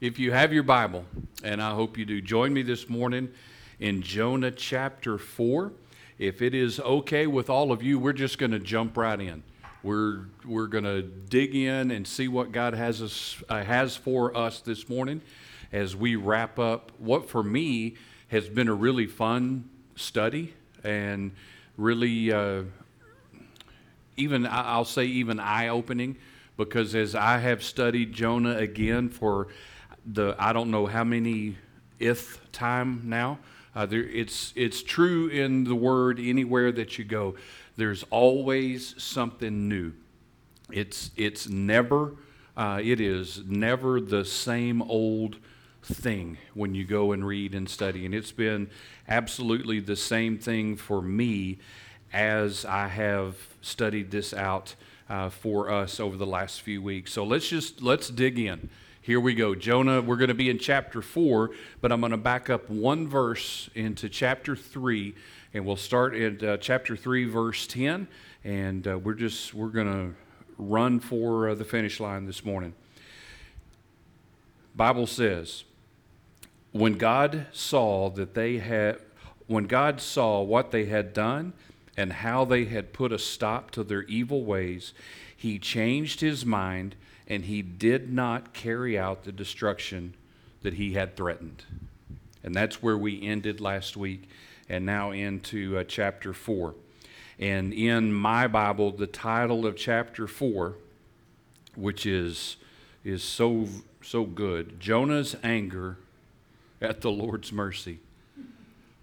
if you have your Bible, and I hope you do, join me this morning in Jonah chapter 4. If it is okay with all of you, we're just going to jump right in. We're, we're going to dig in and see what God has, us, uh, has for us this morning as we wrap up what for me has been a really fun study and really, uh, even I'll say, even eye opening because as I have studied Jonah again for the I don't know how many if time now, uh, there, it's it's true in the word anywhere that you go. There's always something new. It's it's never uh, it is never the same old thing when you go and read and study. And it's been absolutely the same thing for me as I have studied this out uh, for us over the last few weeks. So let's just let's dig in. Here we go. Jonah, we're going to be in chapter 4, but I'm going to back up one verse into chapter 3 and we'll start at uh, chapter 3 verse 10 and uh, we're just we're going to run for uh, the finish line this morning. Bible says, when God saw that they had when God saw what they had done and how they had put a stop to their evil ways, he changed his mind and he did not carry out the destruction that he had threatened. And that's where we ended last week and now into uh, chapter 4. And in my Bible, the title of chapter 4, which is, is so, so good Jonah's anger at the Lord's mercy.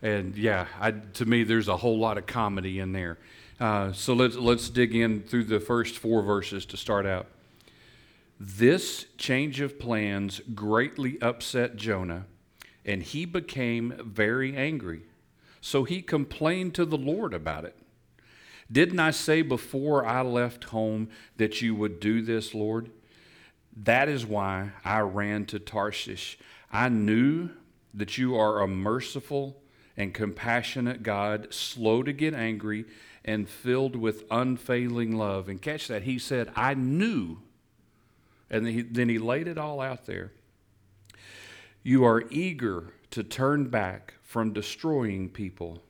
And yeah, I, to me, there's a whole lot of comedy in there. Uh, so let's, let's dig in through the first four verses to start out. This change of plans greatly upset Jonah, and he became very angry. So he complained to the Lord about it. Didn't I say before I left home that you would do this, Lord? That is why I ran to Tarshish. I knew that you are a merciful and compassionate God, slow to get angry and filled with unfailing love. And catch that. He said, I knew and then he, then he laid it all out there. You are eager to turn back from destroying people,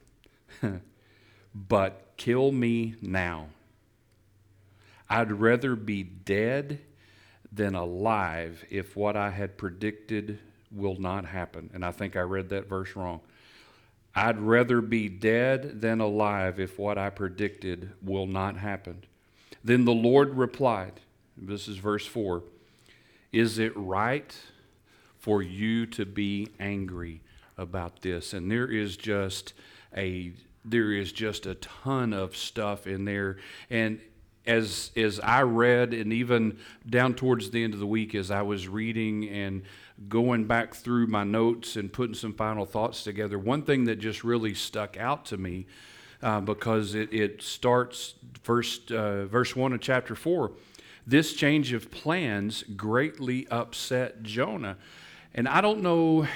but kill me now. I'd rather be dead than alive if what I had predicted will not happen. And I think I read that verse wrong. I'd rather be dead than alive if what I predicted will not happen. Then the Lord replied, this is verse 4. Is it right for you to be angry about this? And there is just a there is just a ton of stuff in there and as as I read and even down towards the end of the week as I was reading and going back through my notes and putting some final thoughts together, one thing that just really stuck out to me uh, because it, it starts first uh, verse one of chapter four this change of plans greatly upset Jonah. And I don't know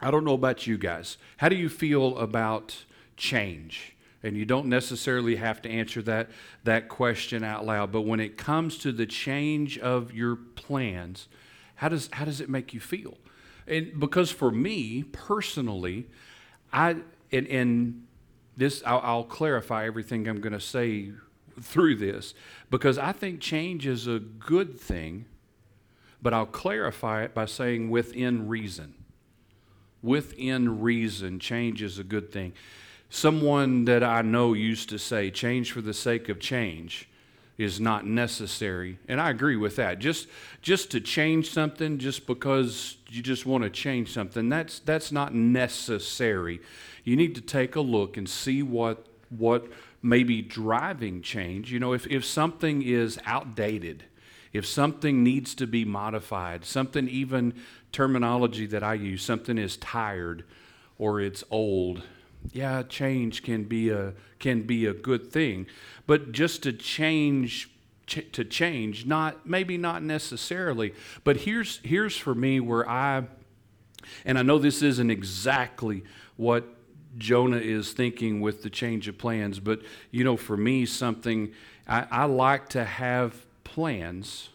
I don't know about you guys. How do you feel about change? And you don't necessarily have to answer that, that question out loud. But when it comes to the change of your plans, how does, how does it make you feel? And because for me personally, I and, and this I'll, I'll clarify everything I'm going to say through this because I think change is a good thing, but I'll clarify it by saying within reason. Within reason, change is a good thing. Someone that I know used to say, change for the sake of change is not necessary. And I agree with that. Just just to change something just because you just want to change something, that's that's not necessary. You need to take a look and see what what maybe driving change. You know, if, if something is outdated, if something needs to be modified, something even terminology that I use, something is tired or it's old, yeah, change can be a can be a good thing. But just to change ch- to change, not maybe not necessarily. But here's here's for me where I and I know this isn't exactly what Jonah is thinking with the change of plans. But, you know, for me, something I, I like to have plans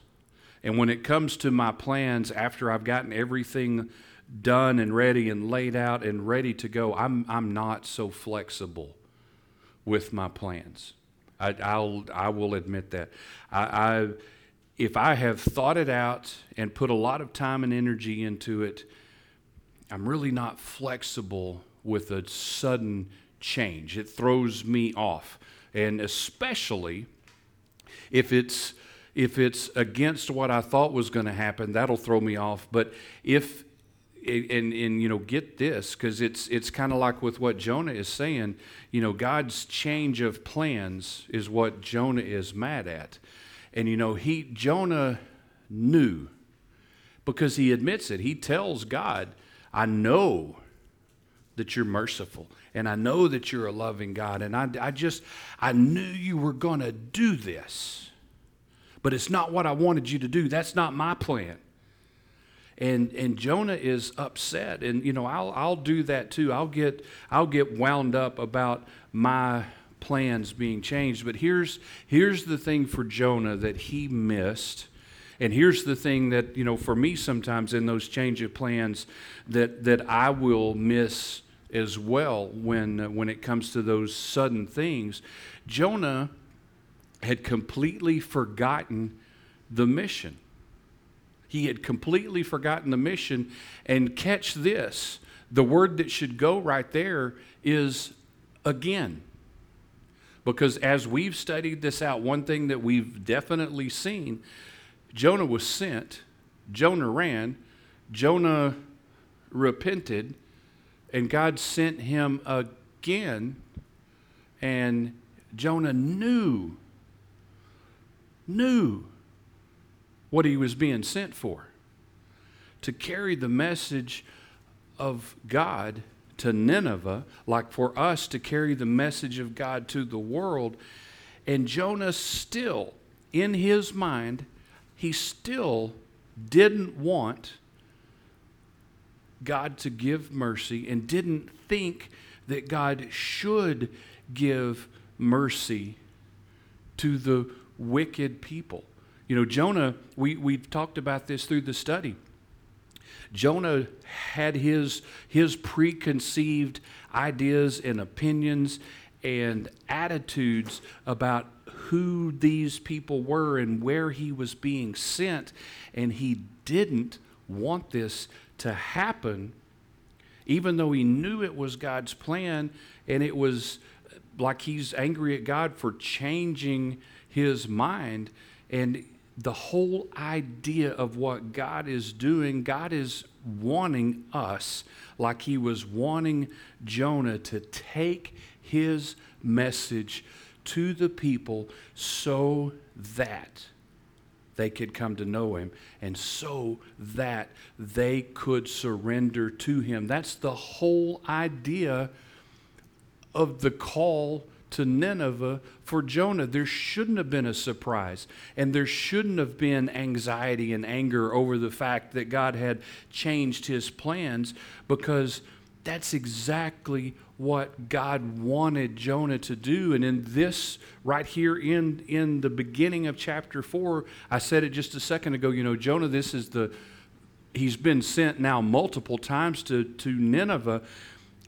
And when it comes to my plans, after I've gotten everything done and ready and laid out and ready to go, I'm, I'm not so flexible with my plans. I, I'll, I will admit that. I, I, if I have thought it out and put a lot of time and energy into it, I'm really not flexible with a sudden change. It throws me off. And especially if it's if it's against what I thought was going to happen, that'll throw me off. But if and and you know get this because it's it's kind of like with what Jonah is saying. You know, God's change of plans is what Jonah is mad at, and you know he Jonah knew because he admits it. He tells God, "I know that you're merciful." And I know that you're a loving God. And I, I just, I knew you were going to do this. But it's not what I wanted you to do. That's not my plan and and Jonah is upset and you know I'll I'll do that too I'll get I'll get wound up about my plans being changed but here's here's the thing for Jonah that he missed and here's the thing that you know for me sometimes in those change of plans that that I will miss as well when uh, when it comes to those sudden things Jonah had completely forgotten the mission he had completely forgotten the mission. And catch this the word that should go right there is again. Because as we've studied this out, one thing that we've definitely seen Jonah was sent, Jonah ran, Jonah repented, and God sent him again. And Jonah knew, knew what he was being sent for to carry the message of God to Nineveh, like for us to carry the message of God to the world. And Jonah still, in his mind, he still didn't want God to give mercy and didn't think that God should give mercy to the wicked people. You know, Jonah, we, we've talked about this through the study. Jonah had his, his preconceived ideas and opinions and attitudes about who these people were and where he was being sent, and he didn't want this to happen, even though he knew it was God's plan, and it was uh, like he's angry at God for changing his mind. And the whole idea of what God is doing, God is wanting us, like He was wanting Jonah, to take His message to the people so that they could come to know Him and so that they could surrender to Him. That's the whole idea of the call to Nineveh for Jonah. There shouldn't have been a surprise, and there shouldn't have been anxiety and anger over the fact that God had changed his plans because that's exactly what God wanted Jonah to do. And in this, right here in, in the beginning of chapter 4, I said it just a second ago, you know, Jonah, this is the, he's been sent now multiple times to, to Nineveh.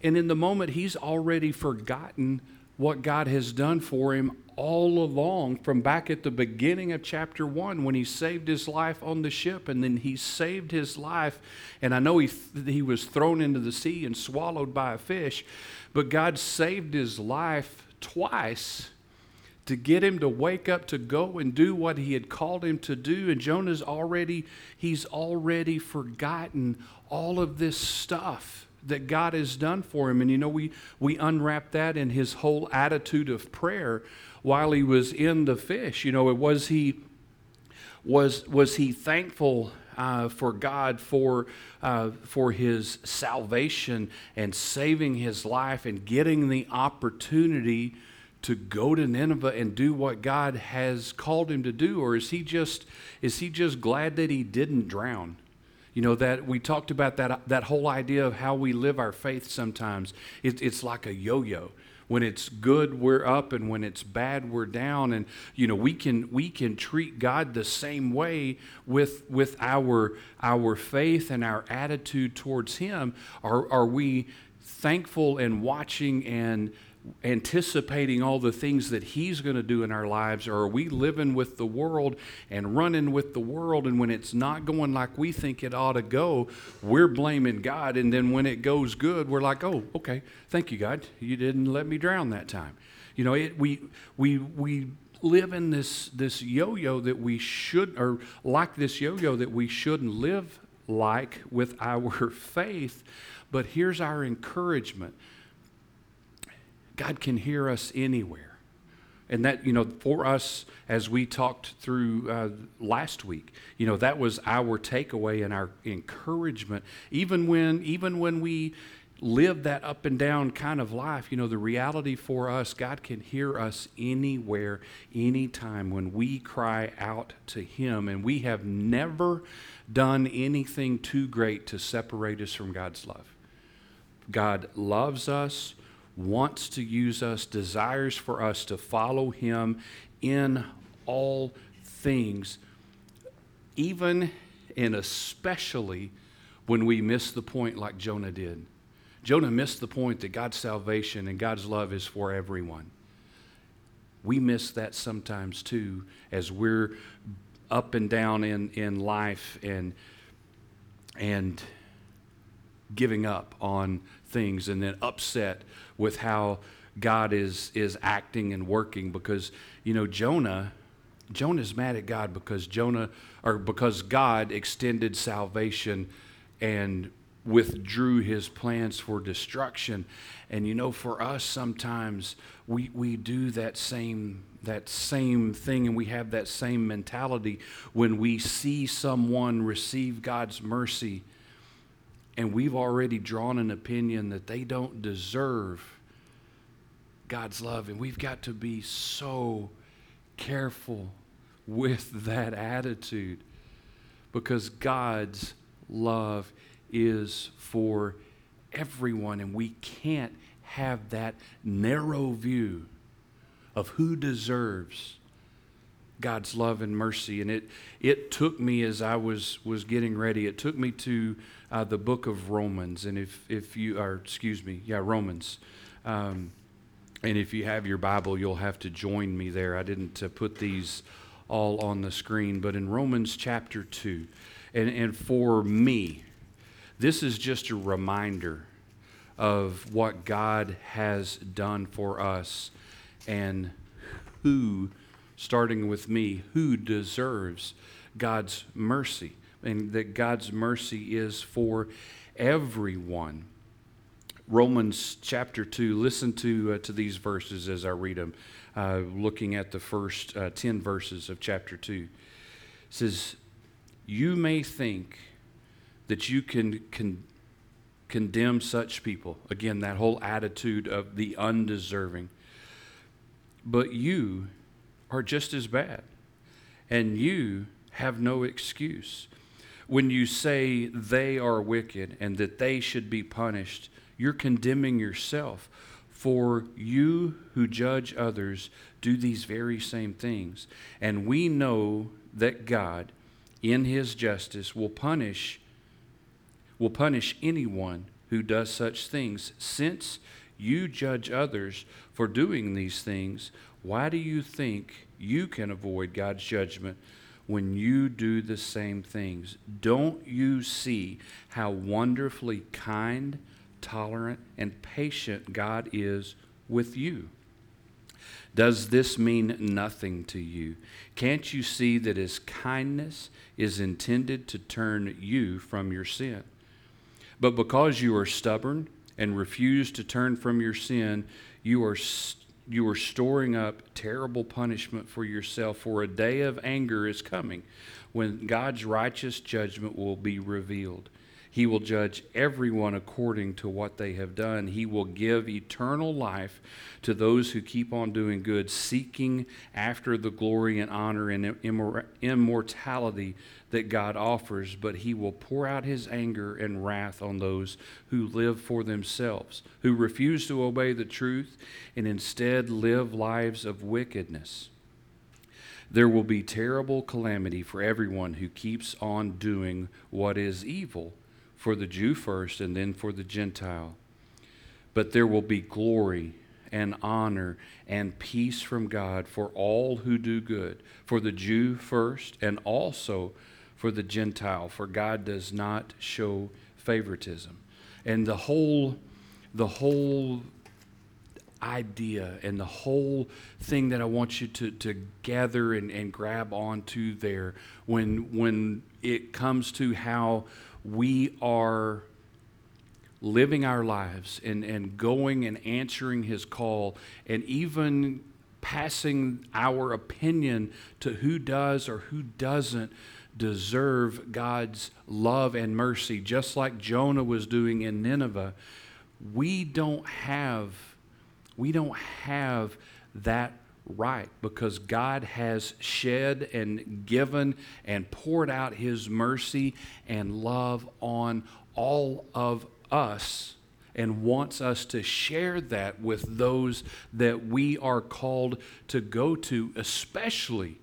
And in the moment, he's already forgotten what God has done for him all along from back at the beginning of chapter 1 when he saved his life on the ship and then he saved his life. And I know he he was thrown into the sea and swallowed by a fish but God saved his life twice to get him to wake up to go and do what he had called him to do. And Jonah's already he's already forgotten all of this stuff that God has done for him. And you know, we, we unwrap that in his whole attitude of prayer while he was in the fish. You know, was he was was he thankful uh, for God for uh, for his salvation and saving his life and getting the opportunity to go to Nineveh and do what God has called him to do, or is he just is he just glad that he didn't drown? You know, that we talked about that, that whole idea of how we live our faith sometimes. It, it's like a yo yo. when it's good we're up and when it's bad we're down and you know we can we can treat God the same way with with our our faith and our attitude towards him are are we thankful and watching and anticipating all the things that He's going to do in our lives, or are we living with the world and running with the world? And when it's not going like we think it ought to go, we're blaming God. And then when it goes good, we're like, oh, okay, thank you, God. You didn't let me drown that time. You know, it, we, we, we live in this, this yo yo that we should, or like this yo yo that we shouldn't live like with our faith. But here's our encouragement God can hear us anywhere. And that, you know, for us, as we talked through uh, last week, you know, that was our takeaway and our encouragement. Even when, even when we live that up and down kind of life, you know, the reality for us, God can hear us anywhere, anytime when we cry out to Him. And we have never done anything too great to separate us from God's love. God loves us wants to use us, desires for us to follow him in all things, even and especially when we miss the point like Jonah did. Jonah missed the point that God's salvation and God's love is for everyone. We miss that sometimes too as we're up and down in, in life and and giving up on things and then upset with how God is, is acting and working because, you know, Jonah, Jonah's mad at God because Jonah, or because God extended salvation and withdrew his plans for destruction. And you know, for us, sometimes we, we do that same that same thing and we have that same mentality when we see someone receive God's mercy and we've already drawn an opinion that they don't deserve God's love. And we've got to be so careful with that attitude because God's love is for everyone, and we can't have that narrow view of who deserves God's love and mercy. And it, it took me as I was, was getting ready, it took me to uh, the book of Romans. And if, if you are, excuse me, yeah, Romans. Um, and if you have your Bible, you'll have to join me there. I didn't uh, put these all on the screen, but in Romans chapter 2. And, and for me, this is just a reminder of what God has done for us and who, starting with me, who deserves God's mercy and that God's mercy is for everyone. Romans chapter 2, listen to, uh, to these verses as I read them, uh, looking at the first uh, 10 verses of chapter 2. It says, You may think that you can, can condemn such people. Again, that whole attitude of the undeserving. But you are just as bad, and you have no excuse when you say they are wicked and that they should be punished, you're condemning yourself. For you who judge others do these very same things. And we know that God, in his justice, will punish will punish anyone who does such things. Since you judge others for doing these things, why do you think you can avoid God's judgment when you do the same things. Don't you see how wonderfully kind, tolerant, and patient God is with you? Does this mean nothing to you? Can't you see that His kindness is intended to turn you from your sin? But because you are stubborn and refuse to turn from your sin, you are you are storing up terrible punishment for yourself, for a day of anger is coming when God's righteous judgment will be revealed. He will judge everyone according to what they have done. He will give eternal life to those who keep on doing good, seeking after the glory and honor and immortality that God offers, but he will pour out his anger and wrath on those who live for themselves, who refuse to obey the truth and instead live lives of wickedness. There will be terrible calamity for everyone who keeps on doing what is evil, for the Jew first and then for the Gentile. But there will be glory and honor and peace from God for all who do good, for the Jew first and also for the Gentile, for God does not show favoritism. And the whole the whole idea and the whole thing that I want you to, to gather and, and grab onto there when, when it comes to how we are living our lives and, and going and answering his call and even passing our opinion to who does or who doesn't deserve God's love and mercy, just like Jonah was doing in Nineveh. We don't have we don't have that right because God has shed and given and poured out His mercy and love on all of us and wants us to share that with those that we are called to go to, especially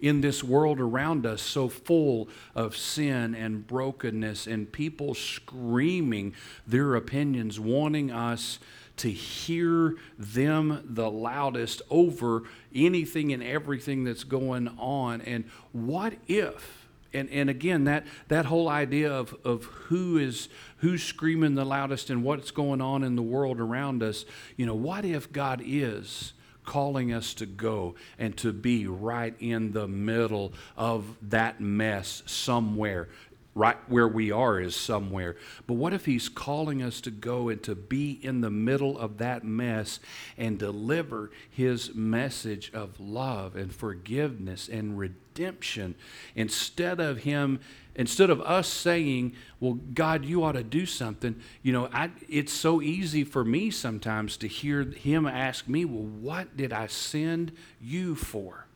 in this world around us so full of sin and brokenness and people screaming their opinions, wanting us to hear them the loudest over anything and everything that's going on. And what if? And, and again, that, that whole idea of, of who is who's screaming the loudest and what's going on in the world around us, you know, what if God is calling us to go and to be right in the middle of that mess somewhere? Right where we are is somewhere. But what if He's calling us to go and to be in the middle of that mess and deliver His message of love and forgiveness and redemption instead of Him? Instead of us saying, well, God, you ought to do something, you know, I, it's so easy for me sometimes to hear Him ask me, well, what did I send you for?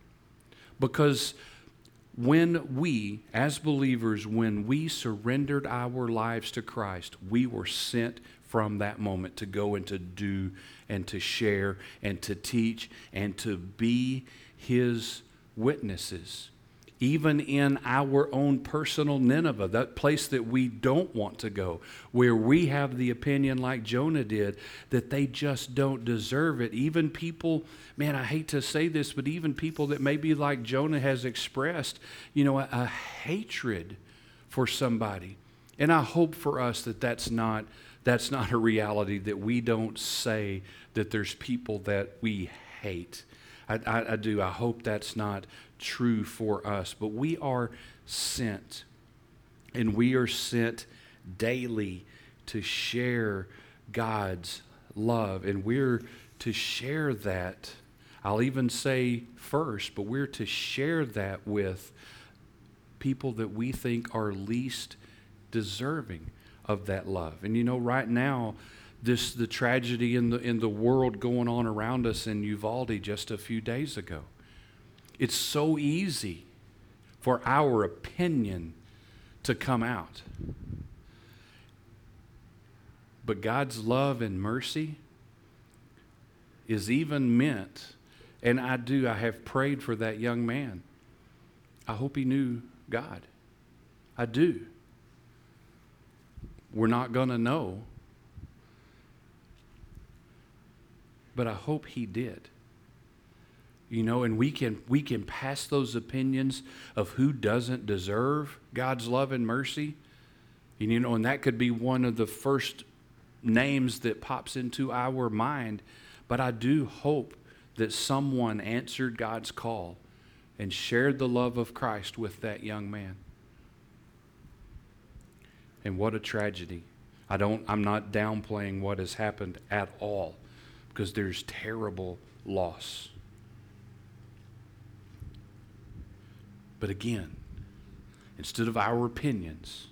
Because when we, as believers, when we surrendered our lives to Christ, we were sent from that moment to go and to do and to share and to teach and to be His witnesses even in our own personal Nineveh, that place that we don't want to go, where we have the opinion, like Jonah did, that they just don't deserve it. Even people, man, I hate to say this, but even people that maybe like Jonah has expressed, you know, a, a hatred for somebody. And I hope for us that that's not that's not a reality that we don't say that there's people that we hate. I, I, I do. I hope that's not true for us. But we are sent, and we are sent daily to share God's love, and we're to share that. I'll even say first, but we're to share that with people that we think are least deserving of that love. And you know, right now, this the tragedy in the in the world going on around us in Uvalde just a few days ago. It's so easy for our opinion to come out. But God's love and mercy is even meant, and I do, I have prayed for that young man. I hope he knew God. I do. We're not going to know, but I hope he did. You know and we can we can pass those opinions of who doesn't deserve god's love and mercy. And, you know and that could be one of the first names that pops into our mind. But i do hope that someone answered god's call and shared the love of christ with that young man. And what a tragedy. I don't i'm not downplaying what has happened at all because there's terrible loss But again, instead of our opinions,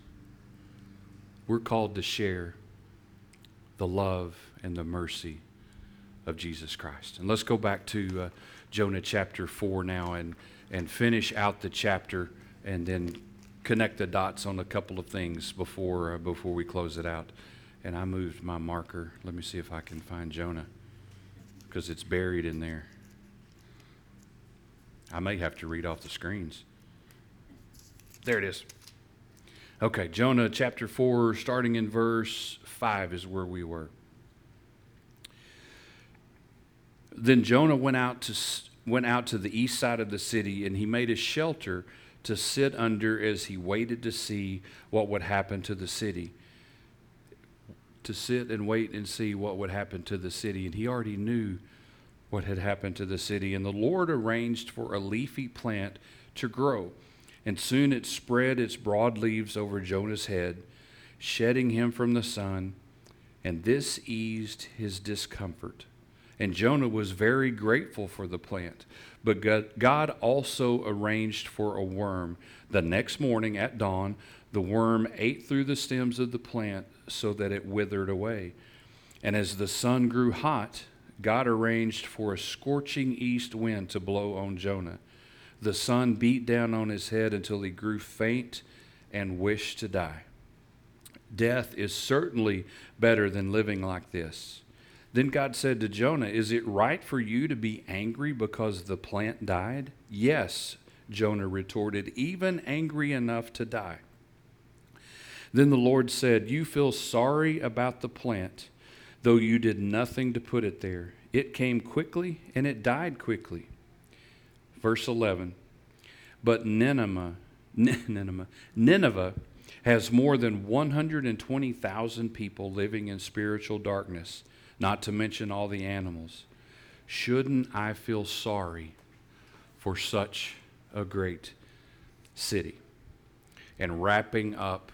we're called to share the love and the mercy of Jesus Christ. And let's go back to uh, Jonah chapter 4 now and, and finish out the chapter and then connect the dots on a couple of things before, uh, before we close it out. And I moved my marker. Let me see if I can find Jonah because it's buried in there. I may have to read off the screens. There it is. Okay, Jonah chapter 4, starting in verse 5 is where we were. Then Jonah went out to went out to the east side of the city and he made a shelter to sit under as he waited to see what would happen to the city. To sit and wait and see what would happen to the city. And he already knew what had happened to the city. And the Lord arranged for a leafy plant to grow. And soon it spread its broad leaves over Jonah's head, shedding him from the sun. And this eased his discomfort. And Jonah was very grateful for the plant. But God also arranged for a worm. The next morning at dawn, the worm ate through the stems of the plant so that it withered away. And as the sun grew hot, God arranged for a scorching east wind to blow on Jonah. The sun beat down on his head until he grew faint and wished to die. Death is certainly better than living like this. Then God said to Jonah, Is it right for you to be angry because the plant died? Yes, Jonah retorted, even angry enough to die. Then the Lord said, You feel sorry about the plant, though you did nothing to put it there. It came quickly and it died quickly. Verse 11 But Nineveh, Nineveh, Nineveh has more than 120,000 people living in spiritual darkness not to mention all the animals. Shouldn't I feel sorry for such a great city? And wrapping up,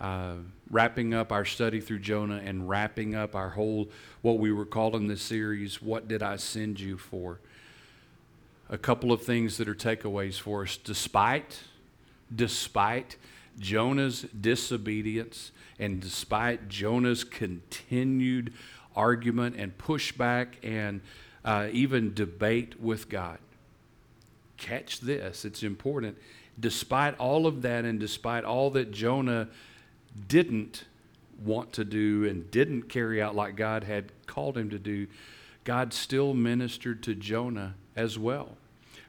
uh, wrapping up our study through Jonah and wrapping up our whole, what we were calling this series, What Did I Send You For? A couple of things that are takeaways for us. Despite, despite Jonah's disobedience and despite Jonah's continued argument and pushback and uh, even debate with God. Catch this, it's important. Despite all of that, and despite all that Jonah didn't want to do and didn't carry out like God had called him to do, God still ministered to Jonah as well.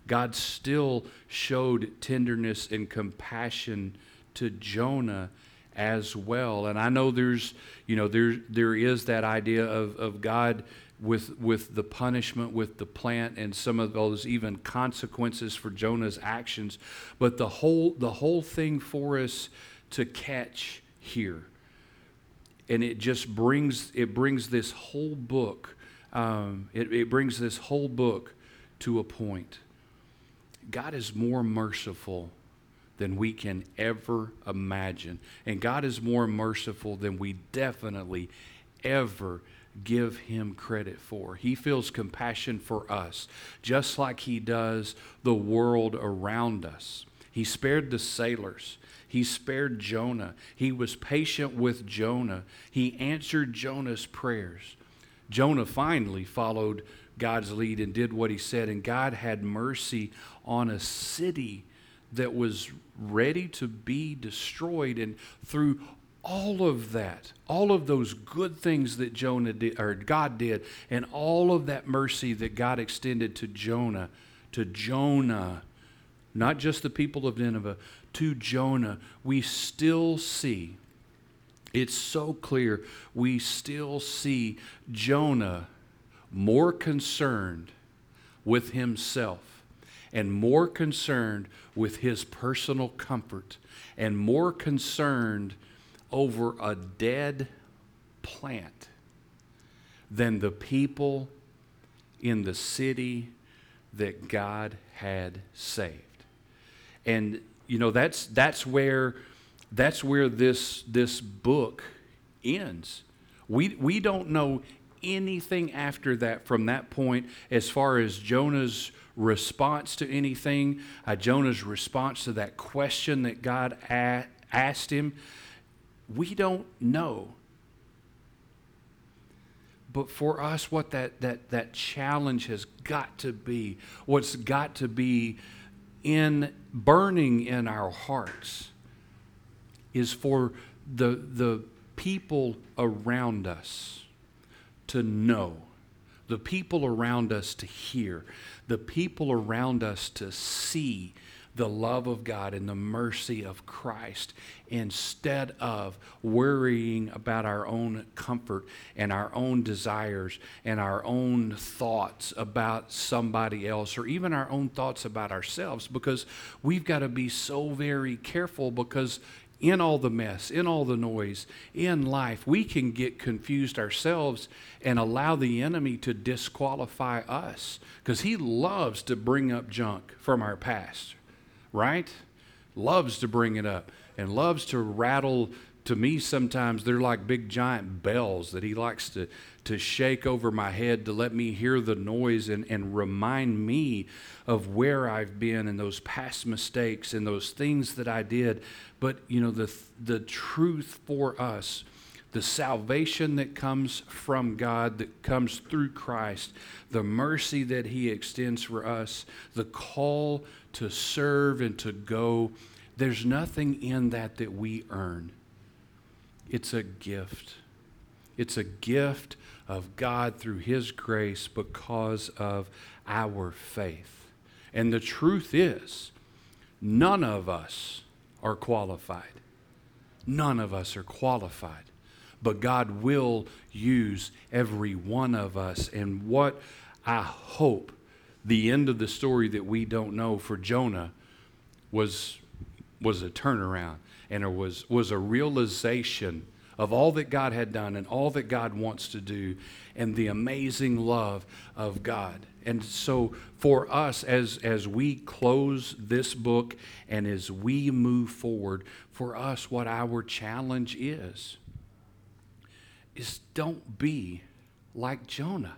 God still showed tenderness and compassion to Jonah as well. And I know there's, you know, there, there is that idea of, of God with, with the punishment with the plant and some of those even consequences for Jonah's actions. But the whole, the whole thing for us to catch here, and it just brings, it brings this whole book, um, it, it brings this whole book to a point. God is more merciful than we can ever imagine. And God is more merciful than we definitely ever give him credit for. He feels compassion for us, just like he does the world around us. He spared the sailors. He spared Jonah. He was patient with Jonah. He answered Jonah's prayers. Jonah finally followed God's lead and did what he said, and God had mercy on a city that was ready to be destroyed. And through all of that, all of those good things that Jonah did, or God did, and all of that mercy that God extended to Jonah, to Jonah, not just the people of Nineveh, to Jonah, we still see, it's so clear, we still see Jonah more concerned with himself and more concerned with his personal comfort and more concerned over a dead plant than the people in the city that God had saved. And you know that's that's where that's where this this book ends. We we don't know anything after that from that point as far as Jonah's response to anything, uh, Jonah's response to that question that God a- asked him. We don't know. But for us, what that, that, that challenge has got to be, what's got to be in burning in our hearts, is for the, the people around us to know, the people around us to hear, the people around us to see the love of God and the mercy of Christ instead of worrying about our own comfort and our own desires and our own thoughts about somebody else or even our own thoughts about ourselves because we've got to be so very careful because in all the mess, in all the noise, in life, we can get confused ourselves and allow the enemy to disqualify us because he loves to bring up junk from our past right? Loves to bring it up and loves to rattle. To me, sometimes they're like big giant bells that he likes to, to shake over my head to let me hear the noise and, and remind me of where I've been and those past mistakes and those things that I did. But, you know, the, the truth for us the salvation that comes from God, that comes through Christ, the mercy that He extends for us, the call to serve and to go. There's nothing in that that we earn. It's a gift. It's a gift of God through His grace because of our faith. And the truth is, none of us are qualified. None of us are qualified. But God will use every one of us. And what I hope the end of the story that we don't know for Jonah was, was a turnaround and it was, was a realization of all that God had done and all that God wants to do and the amazing love of God. And so for us as as we close this book and as we move forward, for us what our challenge is is don't be like Jonah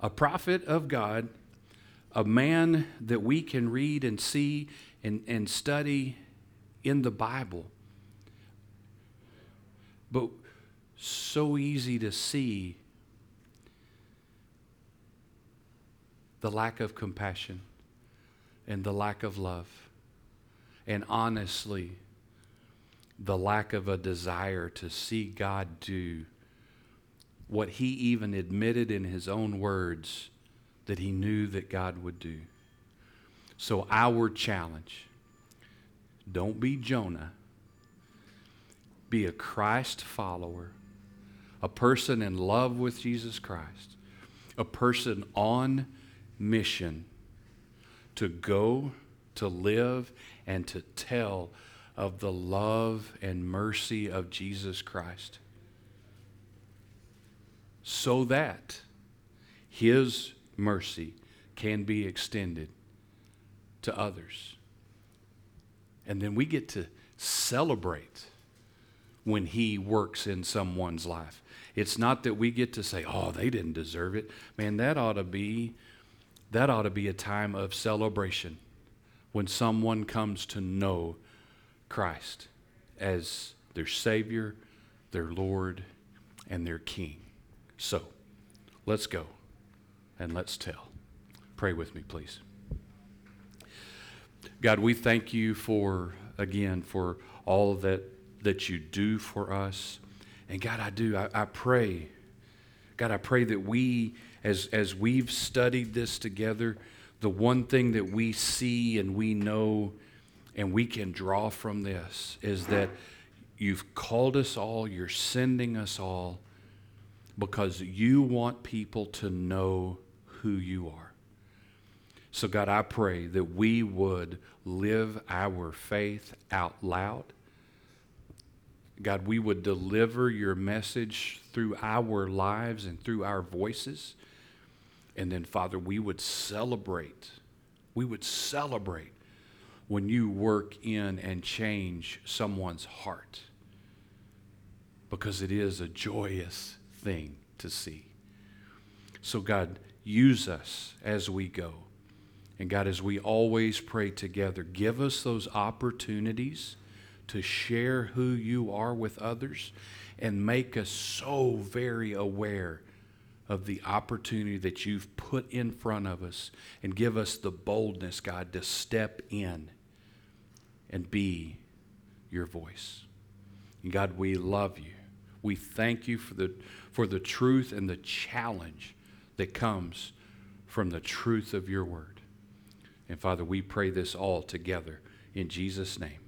a prophet of God, a man that we can read and see and, and study in the Bible. But so easy to see the lack of compassion and the lack of love. And honestly, the lack of a desire to see God do what he even admitted in his own words that he knew that God would do. So, our challenge don't be Jonah, be a Christ follower, a person in love with Jesus Christ, a person on mission to go, to live, and to tell of the love and mercy of Jesus Christ so that His mercy can be extended to others. And then we get to celebrate when He works in someone's life. It's not that we get to say, oh, they didn't deserve it. Man, that ought to be that ought to be a time of celebration when someone comes to know Christ as their Savior, their Lord, and their King. So, let's go and let's tell. Pray with me, please. God, we thank you for, again, for all that, that you do for us. And God, I do, I, I pray, God, I pray that we, as, as we've studied this together, the one thing that we see and we know and we can draw from this is that you've called us all, you're sending us all because you want people to know who you are. So, God, I pray that we would live our faith out loud. God, we would deliver your message through our lives and through our voices. And then, Father, we would celebrate. We would celebrate when you work in and change someone's heart because it is a joyous thing to see. So, God, use us as we go. And God, as we always pray together, give us those opportunities to share who you are with others and make us so very aware of the opportunity that you've put in front of us and give us the boldness, God, to step in and be your voice. And God, we love you. We thank you for the, for the truth and the challenge that comes from the truth of your word. And Father, we pray this all together in Jesus' name.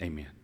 Amen.